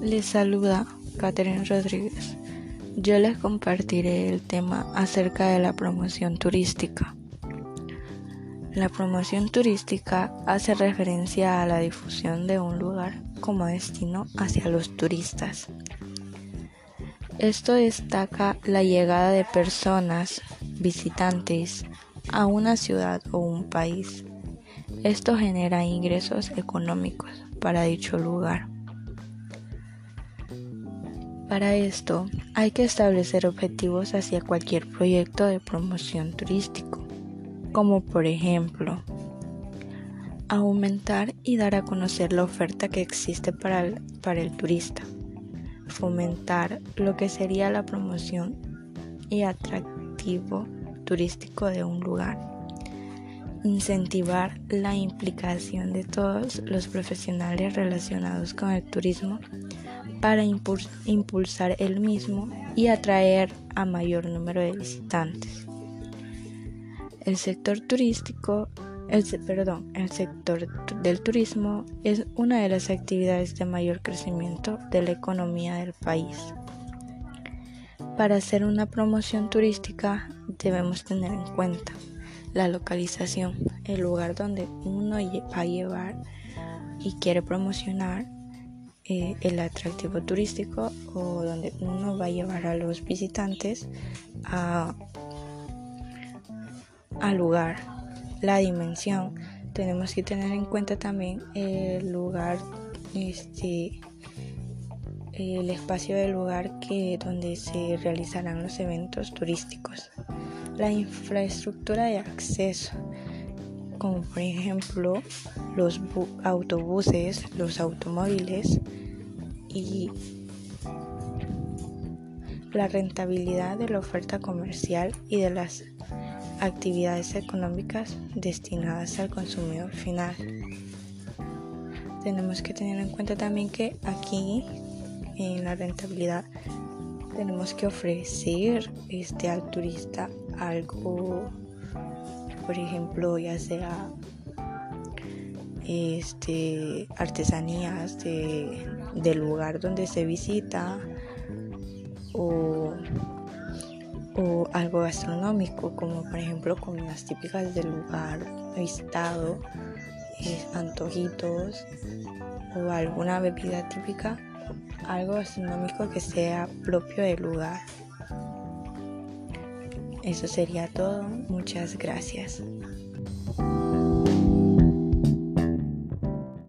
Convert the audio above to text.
Les saluda Catherine Rodríguez. Yo les compartiré el tema acerca de la promoción turística. La promoción turística hace referencia a la difusión de un lugar como destino hacia los turistas. Esto destaca la llegada de personas, visitantes, a una ciudad o un país. Esto genera ingresos económicos para dicho lugar. Para esto hay que establecer objetivos hacia cualquier proyecto de promoción turístico, como por ejemplo aumentar y dar a conocer la oferta que existe para el, para el turista, fomentar lo que sería la promoción y atractivo turístico de un lugar, incentivar la implicación de todos los profesionales relacionados con el turismo para impulsar el mismo y atraer a mayor número de visitantes. El sector turístico, el, perdón, el sector del turismo es una de las actividades de mayor crecimiento de la economía del país. Para hacer una promoción turística debemos tener en cuenta la localización, el lugar donde uno va a llevar y quiere promocionar eh, el atractivo turístico o donde uno va a llevar a los visitantes a, al lugar, la dimensión. Tenemos que tener en cuenta también el lugar, este, el espacio del lugar que donde se realizarán los eventos turísticos, la infraestructura de acceso, como por ejemplo los autobuses, los automóviles y la rentabilidad de la oferta comercial y de las actividades económicas destinadas al consumidor final. Tenemos que tener en cuenta también que aquí en la rentabilidad tenemos que ofrecer este al turista algo por ejemplo, ya sea este, artesanías de, del lugar donde se visita o, o, algo gastronómico, como por ejemplo comidas típicas del lugar visitado, antojitos o alguna bebida típica, algo gastronómico que sea propio del lugar. Eso sería todo. Muchas gracias.